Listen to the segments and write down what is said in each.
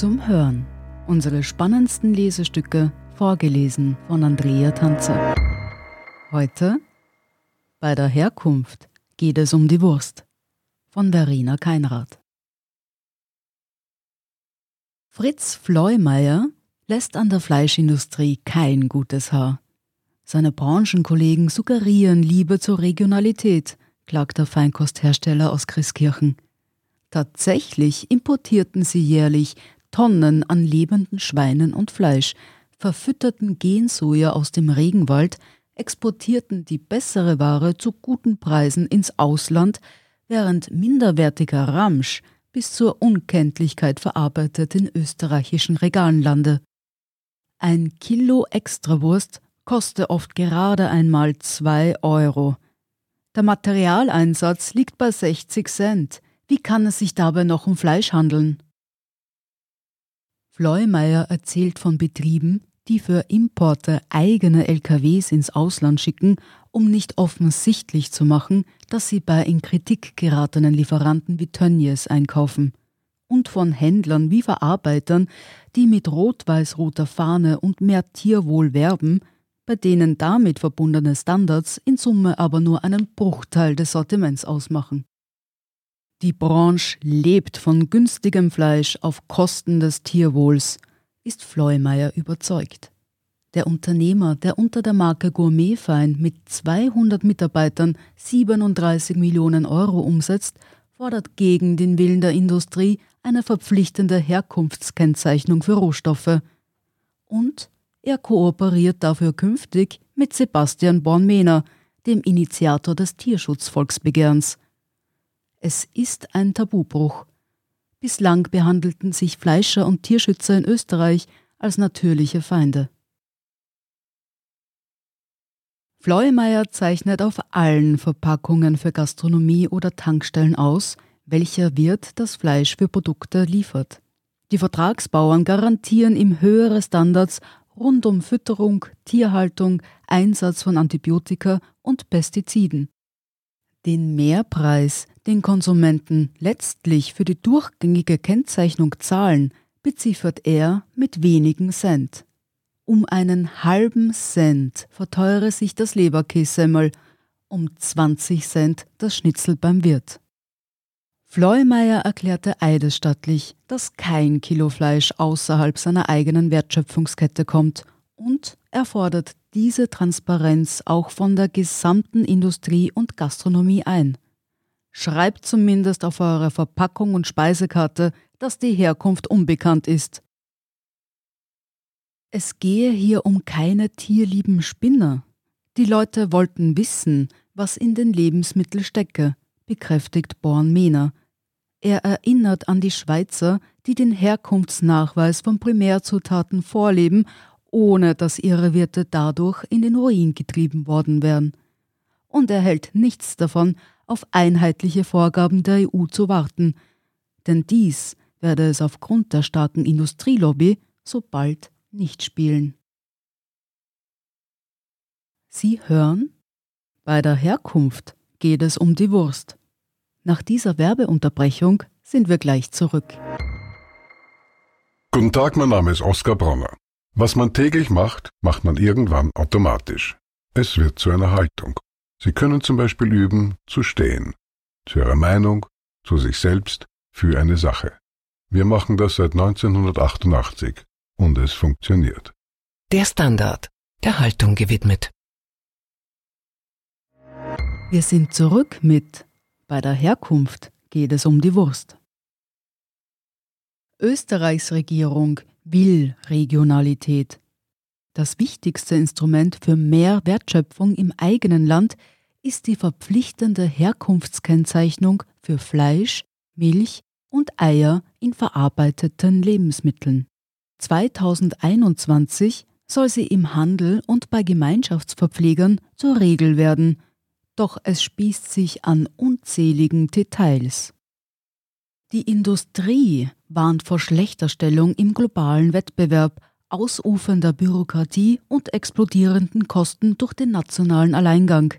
zum Hören. Unsere spannendsten Lesestücke, vorgelesen von Andrea Tanzer. Heute bei der Herkunft geht es um die Wurst von Verena Keinrad. Fritz Fleumeier lässt an der Fleischindustrie kein gutes Haar. Seine Branchenkollegen suggerieren Liebe zur Regionalität, klagt der Feinkosthersteller aus Christkirchen. Tatsächlich importierten sie jährlich Tonnen an lebenden Schweinen und Fleisch, verfütterten Gensoja aus dem Regenwald, exportierten die bessere Ware zu guten Preisen ins Ausland, während minderwertiger Ramsch bis zur Unkenntlichkeit verarbeitet in österreichischen Regalen lande. Ein Kilo Extrawurst koste oft gerade einmal zwei Euro. Der Materialeinsatz liegt bei 60 Cent. Wie kann es sich dabei noch um Fleisch handeln? Fleumeier erzählt von Betrieben, die für Importe eigene LKWs ins Ausland schicken, um nicht offensichtlich zu machen, dass sie bei in Kritik geratenen Lieferanten wie Tönnies einkaufen. Und von Händlern wie Verarbeitern, die mit rot-weiß-roter Fahne und mehr Tierwohl werben, bei denen damit verbundene Standards in Summe aber nur einen Bruchteil des Sortiments ausmachen. Die Branche lebt von günstigem Fleisch auf Kosten des Tierwohls, ist Fleumeier überzeugt. Der Unternehmer, der unter der Marke Gourmetfein mit 200 Mitarbeitern 37 Millionen Euro umsetzt, fordert gegen den Willen der Industrie eine verpflichtende Herkunftskennzeichnung für Rohstoffe. Und er kooperiert dafür künftig mit Sebastian Bornmehner, dem Initiator des Tierschutzvolksbegehrens. Es ist ein Tabubruch. Bislang behandelten sich Fleischer und Tierschützer in Österreich als natürliche Feinde. Fleuemeier zeichnet auf allen Verpackungen für Gastronomie oder Tankstellen aus, welcher Wirt das Fleisch für Produkte liefert. Die Vertragsbauern garantieren ihm höhere Standards rund um Fütterung, Tierhaltung, Einsatz von Antibiotika und Pestiziden. Den Mehrpreis, den Konsumenten letztlich für die durchgängige Kennzeichnung zahlen, beziffert er mit wenigen Cent. Um einen halben Cent verteure sich das Leberkässemmel, um 20 Cent das Schnitzel beim Wirt. Fleumeier erklärte eidesstattlich, dass kein Kilo Fleisch außerhalb seiner eigenen Wertschöpfungskette kommt und er fordert diese Transparenz auch von der gesamten Industrie und Gastronomie ein. Schreibt zumindest auf eure Verpackung und Speisekarte, dass die Herkunft unbekannt ist. Es gehe hier um keine tierlieben Spinner. Die Leute wollten wissen, was in den Lebensmitteln stecke, bekräftigt Born Mehner. Er erinnert an die Schweizer, die den Herkunftsnachweis von Primärzutaten vorleben, ohne dass ihre Wirte dadurch in den Ruin getrieben worden wären. Und er hält nichts davon, auf einheitliche Vorgaben der EU zu warten, denn dies werde es aufgrund der starken Industrielobby so bald nicht spielen. Sie hören? Bei der Herkunft geht es um die Wurst. Nach dieser Werbeunterbrechung sind wir gleich zurück. Guten Tag, mein Name ist Oskar Bronner. Was man täglich macht, macht man irgendwann automatisch. Es wird zu einer Haltung. Sie können zum Beispiel üben, zu stehen. Zu Ihrer Meinung, zu sich selbst, für eine Sache. Wir machen das seit 1988 und es funktioniert. Der Standard, der Haltung gewidmet. Wir sind zurück mit Bei der Herkunft geht es um die Wurst. Österreichs Regierung will Regionalität. Das wichtigste Instrument für mehr Wertschöpfung im eigenen Land ist die verpflichtende Herkunftskennzeichnung für Fleisch, Milch und Eier in verarbeiteten Lebensmitteln. 2021 soll sie im Handel und bei Gemeinschaftsverpflegern zur Regel werden, doch es spießt sich an unzähligen Details. Die Industrie warnt vor schlechter Stellung im globalen Wettbewerb, ausufernder Bürokratie und explodierenden Kosten durch den nationalen Alleingang.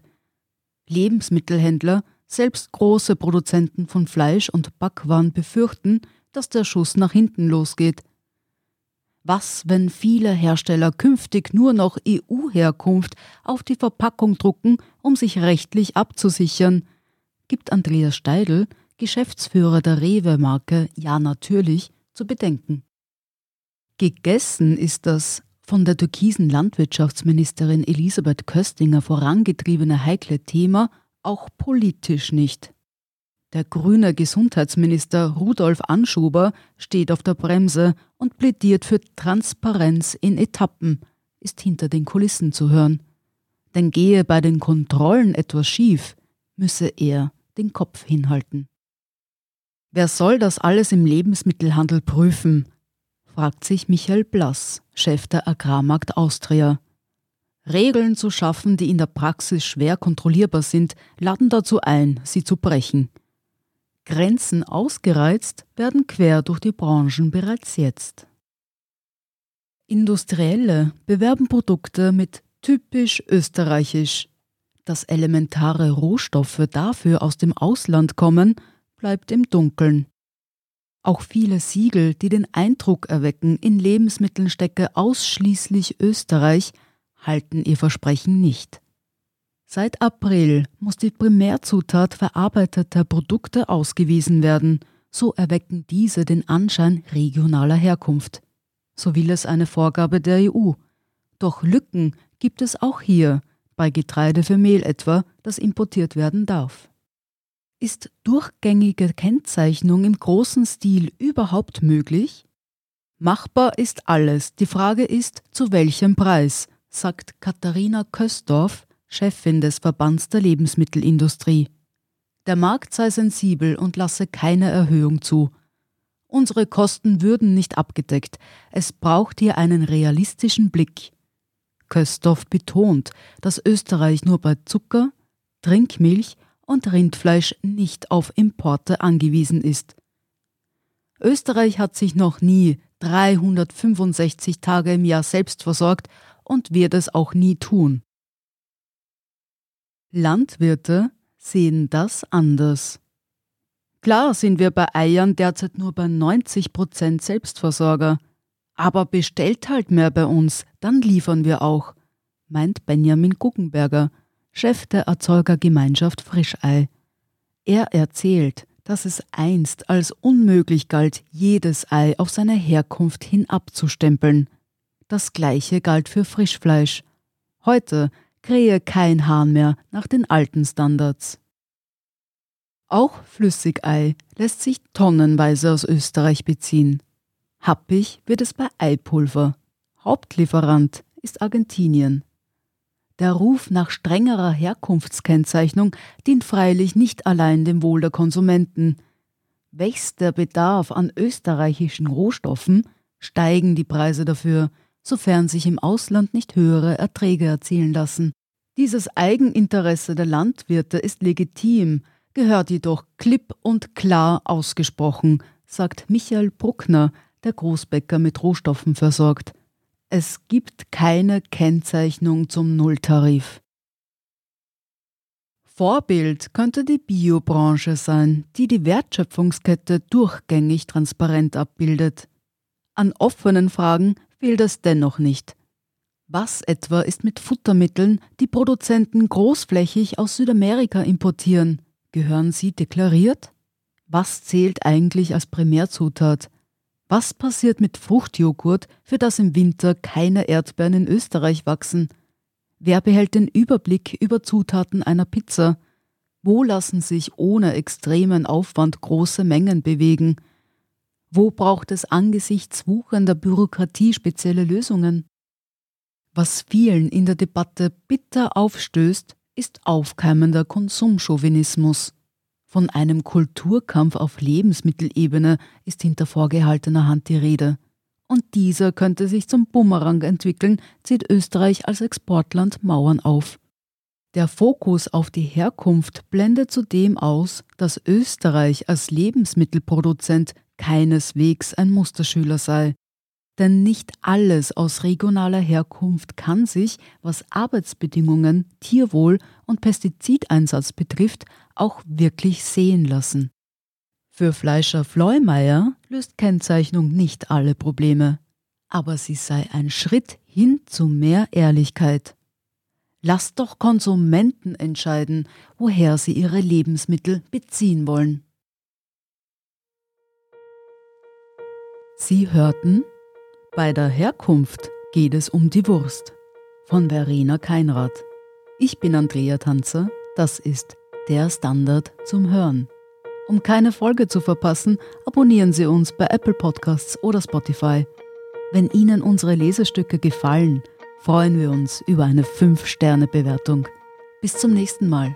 Lebensmittelhändler, selbst große Produzenten von Fleisch und Backwaren befürchten, dass der Schuss nach hinten losgeht, Was, wenn viele Hersteller künftig nur noch EU-Herkunft auf die Verpackung drucken, um sich rechtlich abzusichern? Gibt Andreas Steidl, Geschäftsführer der Rewe-Marke Ja natürlich, zu bedenken. Gegessen ist das von der türkisen Landwirtschaftsministerin Elisabeth Köstinger vorangetriebene heikle Thema auch politisch nicht. Der grüne Gesundheitsminister Rudolf Anschuber steht auf der Bremse und plädiert für Transparenz in Etappen, ist hinter den Kulissen zu hören. Denn gehe bei den Kontrollen etwas schief, müsse er den Kopf hinhalten. Wer soll das alles im Lebensmittelhandel prüfen? fragt sich Michael Blass, Chef der Agrarmarkt Austria. Regeln zu schaffen, die in der Praxis schwer kontrollierbar sind, laden dazu ein, sie zu brechen. Grenzen ausgereizt werden quer durch die Branchen bereits jetzt. Industrielle bewerben Produkte mit typisch österreichisch. Dass elementare Rohstoffe dafür aus dem Ausland kommen, bleibt im Dunkeln. Auch viele Siegel, die den Eindruck erwecken, in Lebensmitteln stecke ausschließlich Österreich, halten ihr Versprechen nicht. Seit April muss die Primärzutat verarbeiteter Produkte ausgewiesen werden, so erwecken diese den Anschein regionaler Herkunft. So will es eine Vorgabe der EU. Doch Lücken gibt es auch hier, bei Getreide für Mehl etwa, das importiert werden darf. Ist durchgängige Kennzeichnung im großen Stil überhaupt möglich? Machbar ist alles, die Frage ist, zu welchem Preis, sagt Katharina Köstorf, Chefin des Verbands der Lebensmittelindustrie. Der Markt sei sensibel und lasse keine Erhöhung zu. Unsere Kosten würden nicht abgedeckt. Es braucht hier einen realistischen Blick. Kösthoff betont, dass Österreich nur bei Zucker, Trinkmilch und Rindfleisch nicht auf Importe angewiesen ist. Österreich hat sich noch nie 365 Tage im Jahr selbst versorgt und wird es auch nie tun. Landwirte sehen das anders. Klar sind wir bei Eiern derzeit nur bei 90 Prozent Selbstversorger. Aber bestellt halt mehr bei uns, dann liefern wir auch, meint Benjamin Guggenberger, Chef der Erzeugergemeinschaft Frischei. Er erzählt, dass es einst als unmöglich galt, jedes Ei auf seine Herkunft hin abzustempeln. Das gleiche galt für Frischfleisch. Heute krähe kein Hahn mehr nach den alten Standards. Auch Flüssigei lässt sich tonnenweise aus Österreich beziehen. Happig wird es bei Eipulver. Hauptlieferant ist Argentinien. Der Ruf nach strengerer Herkunftskennzeichnung dient freilich nicht allein dem Wohl der Konsumenten. Wächst der Bedarf an österreichischen Rohstoffen, steigen die Preise dafür, sofern sich im Ausland nicht höhere Erträge erzielen lassen. Dieses Eigeninteresse der Landwirte ist legitim, gehört jedoch klipp und klar ausgesprochen, sagt Michael Bruckner, der Großbäcker mit Rohstoffen versorgt. Es gibt keine Kennzeichnung zum Nulltarif. Vorbild könnte die Biobranche sein, die die Wertschöpfungskette durchgängig transparent abbildet. An offenen Fragen fehlt es dennoch nicht. Was etwa ist mit Futtermitteln, die Produzenten großflächig aus Südamerika importieren? Gehören sie deklariert? Was zählt eigentlich als Primärzutat? Was passiert mit Fruchtjoghurt, für das im Winter keine Erdbeeren in Österreich wachsen? Wer behält den Überblick über Zutaten einer Pizza? Wo lassen sich ohne extremen Aufwand große Mengen bewegen? Wo braucht es angesichts wuchernder Bürokratie spezielle Lösungen? Was vielen in der Debatte bitter aufstößt, ist aufkeimender Konsumchauvinismus. Von einem Kulturkampf auf Lebensmittelebene ist hinter vorgehaltener Hand die Rede. Und dieser könnte sich zum Bumerang entwickeln, zieht Österreich als Exportland Mauern auf. Der Fokus auf die Herkunft blendet zudem aus, dass Österreich als Lebensmittelproduzent keineswegs ein Musterschüler sei. Denn nicht alles aus regionaler Herkunft kann sich, was Arbeitsbedingungen, Tierwohl und Pestizideinsatz betrifft, auch wirklich sehen lassen. Für Fleischer Fleumeier löst Kennzeichnung nicht alle Probleme. aber sie sei ein Schritt hin zu mehr Ehrlichkeit. Lasst doch Konsumenten entscheiden, woher sie ihre Lebensmittel beziehen wollen. Sie hörten, bei der Herkunft geht es um die Wurst von Verena Keinrad. Ich bin Andrea Tanzer, das ist der Standard zum Hören. Um keine Folge zu verpassen, abonnieren Sie uns bei Apple Podcasts oder Spotify. Wenn Ihnen unsere Lesestücke gefallen, freuen wir uns über eine 5-Sterne-Bewertung. Bis zum nächsten Mal.